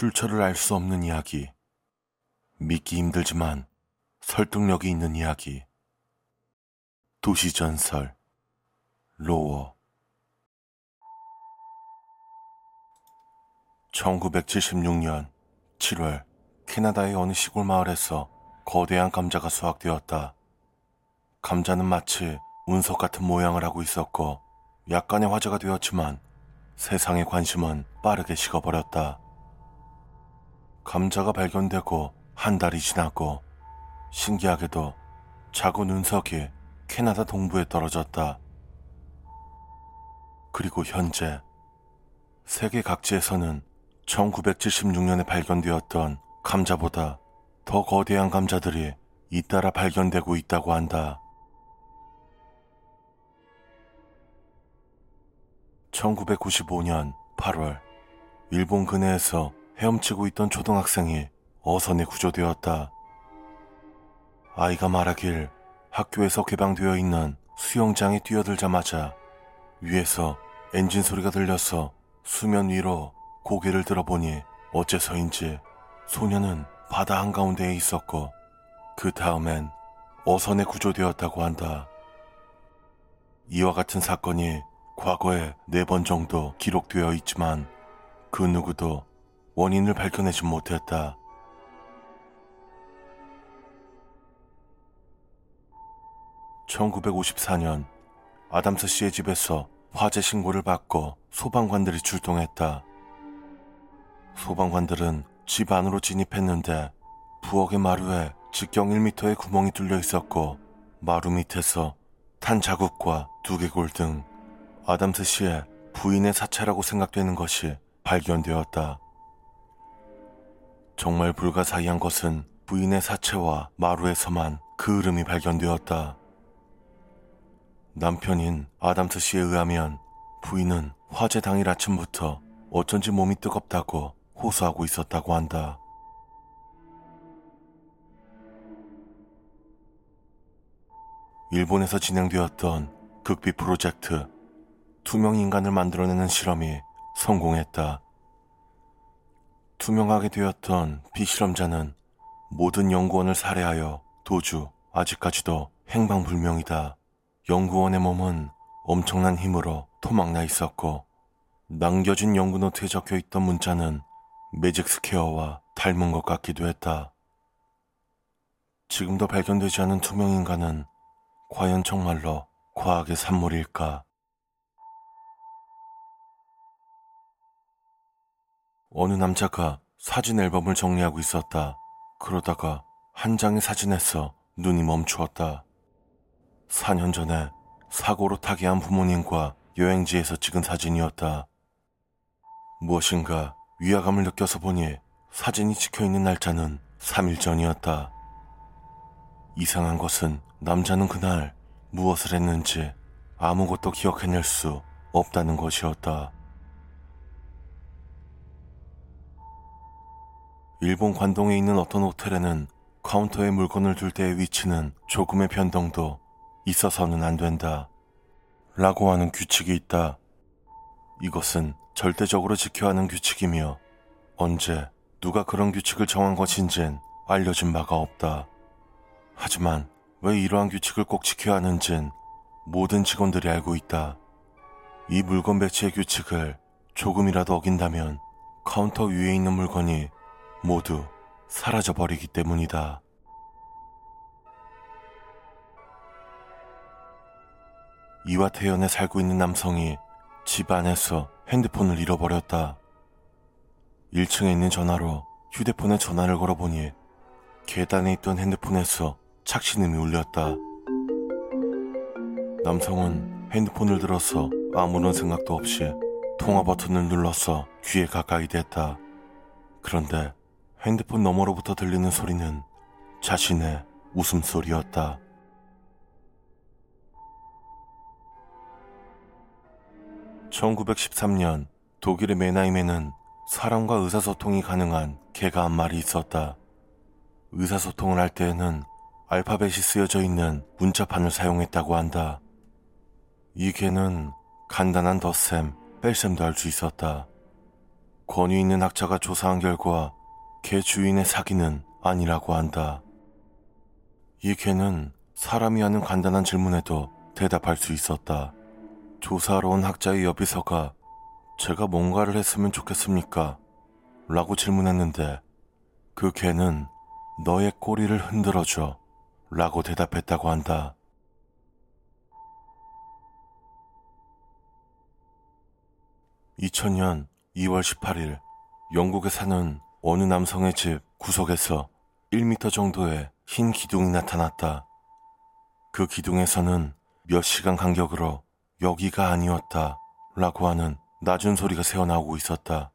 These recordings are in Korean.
출처를 알 수 없는 이야기 믿기 힘들지만 설득력이 있는 이야기 도시전설 로워 1976년 7월 캐나다의 어느 시골 마을에서 거대한 감자가 수확되었다. 감자는 마치 운석 같은 모양을 하고 있었고 약간의 화제가 되었지만 세상의 관심은 빠르게 식어버렸다. 감자가 발견되고 한 달이 지났고 신기하게도 작은 운석이 캐나다 동부에 떨어졌다. 그리고 현재 세계 각지에서는 1976년에 발견되었던 감자보다 더 거대한 감자들이 잇따라 발견되고 있다고 한다. 1995년 8월 일본 근해에서 헤엄치고 있던 초등학생이 어선에 구조되었다. 아이가 말하길 학교에서 개방되어 있는 수영장에 뛰어들자마자 위에서 엔진 소리가 들려서 수면 위로 고개를 들어보니 어째서인지 소녀는 바다 한가운데에 있었고 그 다음엔 어선에 구조되었다고 한다. 이와 같은 사건이 과거에 네 번 정도 기록되어 있지만 그 누구도 원인을 밝혀내지 못했다. (1954년) 아담스 씨의 집에서 화재 신고를 받고 소방관들이 출동했다. 소방관들은 집 안으로 진입했는데 부엌의 마루에 직경 1m의 구멍이 뚫려 있었고 마루 밑에서 탄 자국과 두개골 등 아담스 씨의 부인의 사체라고 생각되는 것이 발견되었다. 정말 불가사의한 것은 부인의 사체와 마루에서만 그 흐름이 발견되었다. 남편인 아담스 씨에 의하면 부인은 화재 당일 아침부터 어쩐지 몸이 뜨겁다고 호소하고 있었다고 한다. 일본에서 진행되었던 극비 프로젝트 투명 인간을 만들어내는 실험이 성공했다. 투명하게 되었던 피실험자는 모든 연구원을 살해하여 도주 아직까지도 행방불명이다. 연구원의 몸은 엄청난 힘으로 토막나 있었고 남겨진 연구 노트에 적혀 있던 문자는 magic square와 닮은 것 같기도 했다. 지금도 발견되지 않은 투명 인간은 과연 정말로 과학의 산물일까? 어느 남자가 사진 앨범을 정리하고 있었다. 그러다가 한 장의 사진에서 눈이 멈추었다. 4년 전에 사고로 타계한 부모님과 여행지에서 찍은 사진이었다. 무엇인가 위화감을 느껴서 보니 사진이 찍혀 있는 날짜는 3일 전이었다. 이상한 것은 남자는 그날 무엇을 했는지 아무것도 기억해낼 수 없다는 것이었다. 일본 관동에 있는 어떤 호텔에는 카운터에 물건을 둘 때의 위치는 조금의 변동도 있어서는 안 된다. 라고 하는 규칙이 있다. 이것은 절대적으로 지켜야 하는 규칙이며 언제 누가 그런 규칙을 정한 것인진 알려진 바가 없다. 하지만 왜 이러한 규칙을 꼭 지켜야 하는진 모든 직원들이 알고 있다. 이 물건 배치의 규칙을 조금이라도 어긴다면 카운터 위에 있는 물건이 모두 사라져버리기 때문이다. 이와 태연에 살고 있는 남성이 집 안에서 핸드폰을 잃어버렸다. 1층에 있는 전화로 휴대폰에 전화를 걸어보니 계단에 있던 핸드폰에서 착신음이 울렸다. 남성은 핸드폰을 들어서 아무런 생각도 없이 통화 버튼을 눌러서 귀에 가까이 댔다. 그런데 핸드폰 너머로부터 들리는 소리는 자신의 웃음소리였다. (1913년) 독일의 메나임에는 사람과 의사소통이 가능한 개가 한 마리 있었다. 의사소통을 할 때에는 알파벳이 쓰여져 있는 문자판을 사용했다고 한다. 이 개는 간단한 덧셈, 뺄셈도 할 수 있었다. 권위 있는 학자가 조사한 결과 개 주인의 사기는 아니라고 한다. 이 개는 사람이 하는 간단한 질문에도 대답할 수 있었다. 조사하러 온 학자의 여비서가 제가 뭔가를 했으면 좋겠습니까? 라고 질문했는데 그 개는 너의 꼬리를 흔들어줘 라고 대답했다고 한다. (2000년 2월 18일) 영국에 사는 어느 남성의 집 구석에서 1미터 정도의 흰 기둥이 나타났다. 그 기둥에서는 몇 시간 간격으로 여기가 아니었다 라고 하는 낮은 소리가 새어나오고 있었다.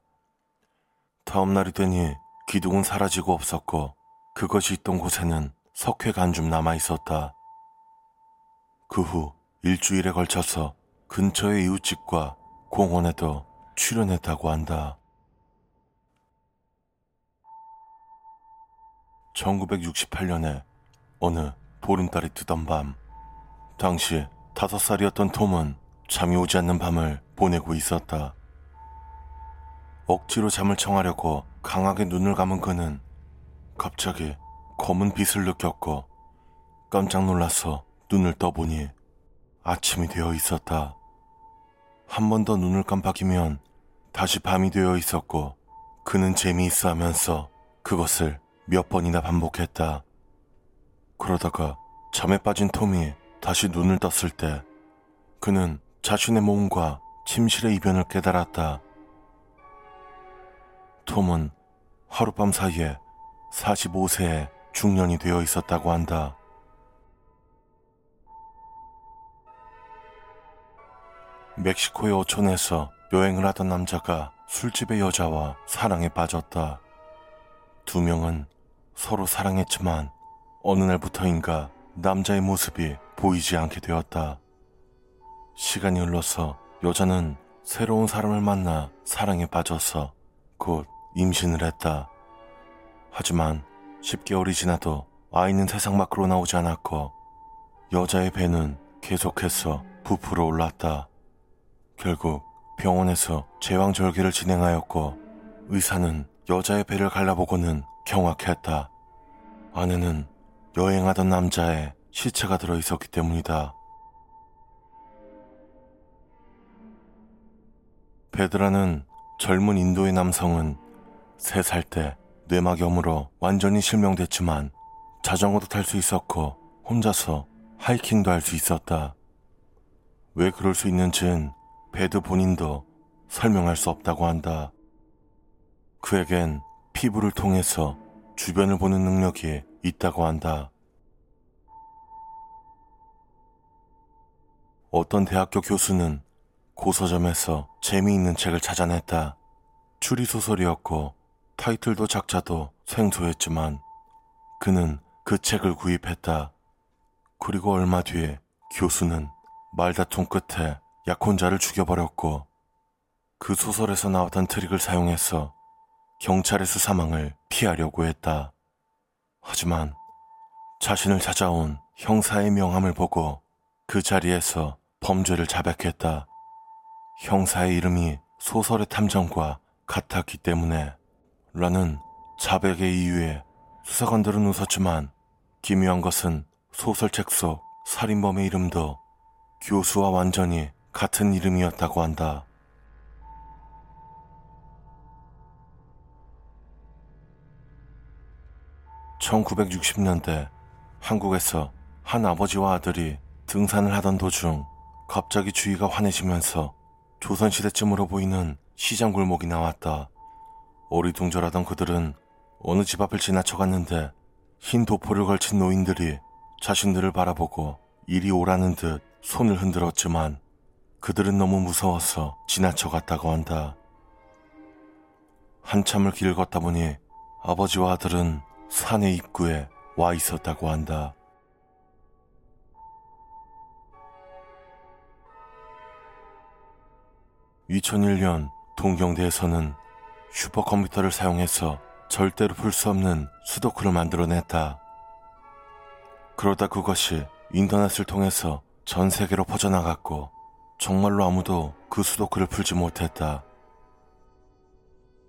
다음 날이 되니 기둥은 사라지고 없었고 그것이 있던 곳에는 석회가 한 줌 남아 있었다. 그 후 일주일에 걸쳐서 근처의 이웃집과 공원에도 출연했다고 한다. 1968년에 어느 보름달이 뜨던 밤, 당시 다섯 살이었던 톰은 잠이 오지 않는 밤을 보내고 있었다. 억지로 잠을 청하려고 강하게 눈을 감은 그는 갑자기 검은 빛을 느꼈고 깜짝 놀라서 눈을 떠보니 아침이 되어 있었다. 한 번 더 눈을 깜빡이면 다시 밤이 되어 있었고 그는 재미있어 하면서 그것을 몇 번이나 반복했다. 그러다가 잠에 빠진 톰이 다시 눈을 떴을 때 그는 자신의 몸과 침실의 이변을 깨달았다. 톰은 하룻밤 사이에 45세의 중년이 되어 있었다고 한다. 멕시코의 어촌에서 여행을 하던 남자가 술집의 여자와 사랑에 빠졌다. 두 명은 서로 사랑했지만 어느 날부터인가 남자의 모습이 보이지 않게 되었다. 시간이 흘러서 여자는 새로운 사람을 만나 사랑에 빠져서 곧 임신을 했다. 하지만 10개월이 지나도 아이는 세상 밖으로 나오지 않았고 여자의 배는 계속해서 부풀어 올랐다. 결국 병원에서 제왕절개를 진행하였고 의사는 여자의 배를 갈라보고는 경악했다. 아내는 여행하던 남자의 시체가 들어 있었기 때문이다. 베드라는 젊은 인도의 남성은 3살 때 뇌막염으로 완전히 실명됐지만 자전거도 탈 수 있었고 혼자서 하이킹도 할 수 있었다. 왜 그럴 수 있는지는 베드 본인도 설명할 수 없다고 한다. 그에겐 피부를 통해서 주변을 보는 능력이 있다고 한다. 어떤 대학교 교수는 고서점에서 재미있는 책을 찾아냈다. 추리소설이었고 타이틀도 작자도 생소했지만 그는 그 책을 구입했다. 그리고 얼마 뒤에 교수는 말다툼 끝에 약혼자를 죽여버렸고 그 소설에서 나왔던 트릭을 사용해서 경찰의 수사망을 피하려고 했다. 하지만 자신을 찾아온 형사의 명함을 보고 그 자리에서 범죄를 자백했다. 형사의 이름이 소설의 탐정과 같았기 때문에 라는 자백의 이유에 수사관들은 웃었지만 기묘한 것은 소설책 속 살인범의 이름도 교수와 완전히 같은 이름이었다고 한다. 1960년대 한국에서 한 아버지와 아들이 등산을 하던 도중 갑자기 주위가 환해지면서 조선시대쯤으로 보이는 시장 골목이 나왔다. 어리둥절하던 그들은 어느 집 앞을 지나쳐갔는데 흰 도포를 걸친 노인들이 자신들을 바라보고 이리 오라는 듯 손을 흔들었지만 그들은 너무 무서워서 지나쳐갔다고 한다. 한참을 길을 걷다 보니 아버지와 아들은 산의 입구에 와 있었다고 한다. (2001년) 동경대에서는 슈퍼컴퓨터를 사용해서 절대로 풀 수 없는 수도크를 만들어냈다. 그러다 그것이 인터넷을 통해서 전 세계로 퍼져나갔고 정말로 아무도 그 수도크를 풀지 못했다.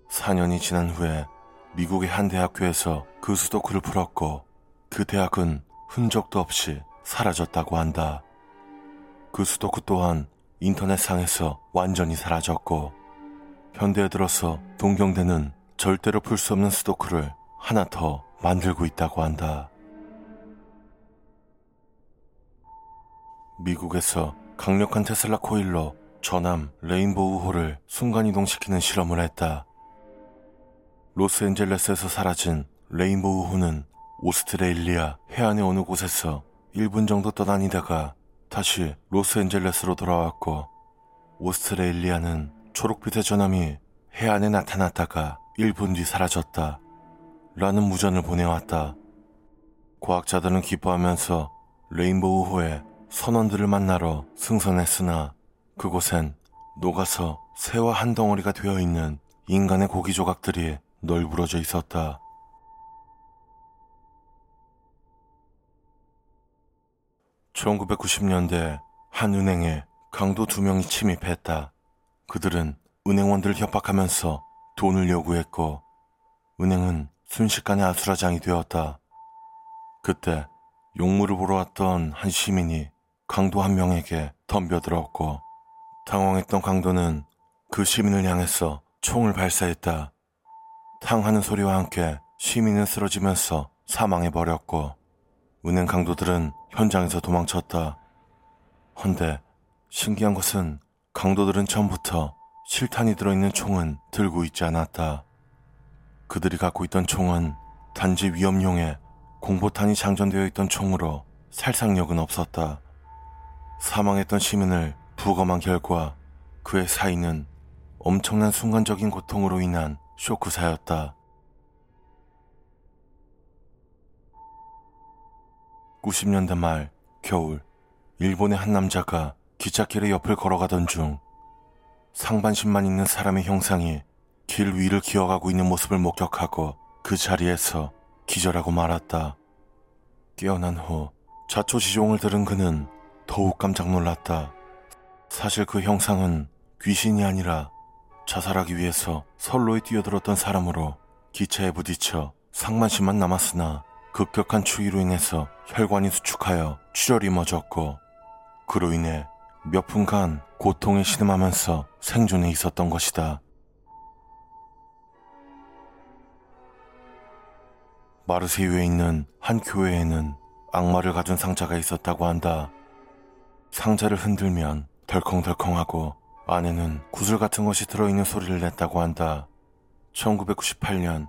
4년이 지난 후에 미국의 한 대학교에서 그 수도크를 풀었고 그 대학은 흔적도 없이 사라졌다고 한다. 그 수도크 또한 인터넷상에서 완전히 사라졌고 현대에 들어서 동경대는 절대로 풀 수 없는 수도크를 하나 더 만들고 있다고 한다. 미국에서 강력한 테슬라 코일로 전함 레인보우 호를 순간이동시키는 실험을 했다. 로스앤젤레스에서 사라진 레인보우호는 오스트레일리아 해안의 어느 곳에서 1분 정도 떠다니다가 다시 로스앤젤레스로 돌아왔고 오스트레일리아는 초록빛의 전함이 해안에 나타났다가 1분 뒤 사라졌다. 라는 무전을 보내왔다. 과학자들은 기뻐하면서 레인보우호에 선원들을 만나러 승선했으나 그곳엔 녹아서 새와 한 덩어리가 되어 있는 인간의 고기 조각들이 널브러져 있었다. (1990년대) 한 은행에 강도 두 명이 침입했다. 그들은 은행원들을 협박하면서 돈을 요구했고 은행은 순식간에 아수라장이 되었다. 그때 용무를 보러 왔던 한 시민이 강도 한 명에게 덤벼들었고 당황했던 강도는 그 시민을 향해서 총을 발사했다. 탕하는 소리와 함께 시민은 쓰러지면서 사망해 버렸고 은행 강도들은 현장에서 도망쳤다. 헌데 신기한 것은 강도들은 처음부터 실탄이 들어있는 총은 들고 있지 않았다. 그들이 갖고 있던 총은 단지 위험용에 공포탄이 장전되어 있던 총으로 살상력은 없었다. 사망했던 시민을 부검한 결과 그의 사인은 엄청난 순간적인 고통으로 인한 쇼크사였다. 90년대 말 겨울 일본의 한 남자가 기찻길의 옆을 걸어가던 중 상반신만 있는 사람의 형상이 길 위를 기어가고 있는 모습을 목격하고 그 자리에서 기절하고 말았다. 깨어난 후 자초지종을 들은 그는 더욱 깜짝 놀랐다. 사실 그 형상은 귀신이 아니라 자살하기 위해서 선로에 뛰어들었던 사람으로 기차에 부딪혀 상반신만 남았으나 급격한 추위로 인해서 혈관이 수축하여 출혈이 멎었고 그로 인해 몇 분간 고통에 신음하면서 생존해 있었던 것이다. 마르세유에 있는 한 교회에는 악마를 가둔 상자가 있었다고 한다. 상자를 흔들면 덜컹덜컹하고 안에는 구슬 같은 것이 들어있는 소리를 냈다고 한다. 1998년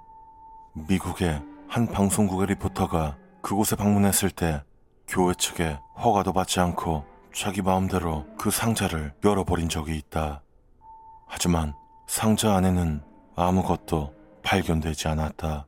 미국의 한 방송국의 리포터가 그곳에 방문했을 때 교회 측에 허가도 받지 않고 자기 마음대로 그 상자를 열어버린 적이 있다. 하지만 상자 안에는 아무것도 발견되지 않았다.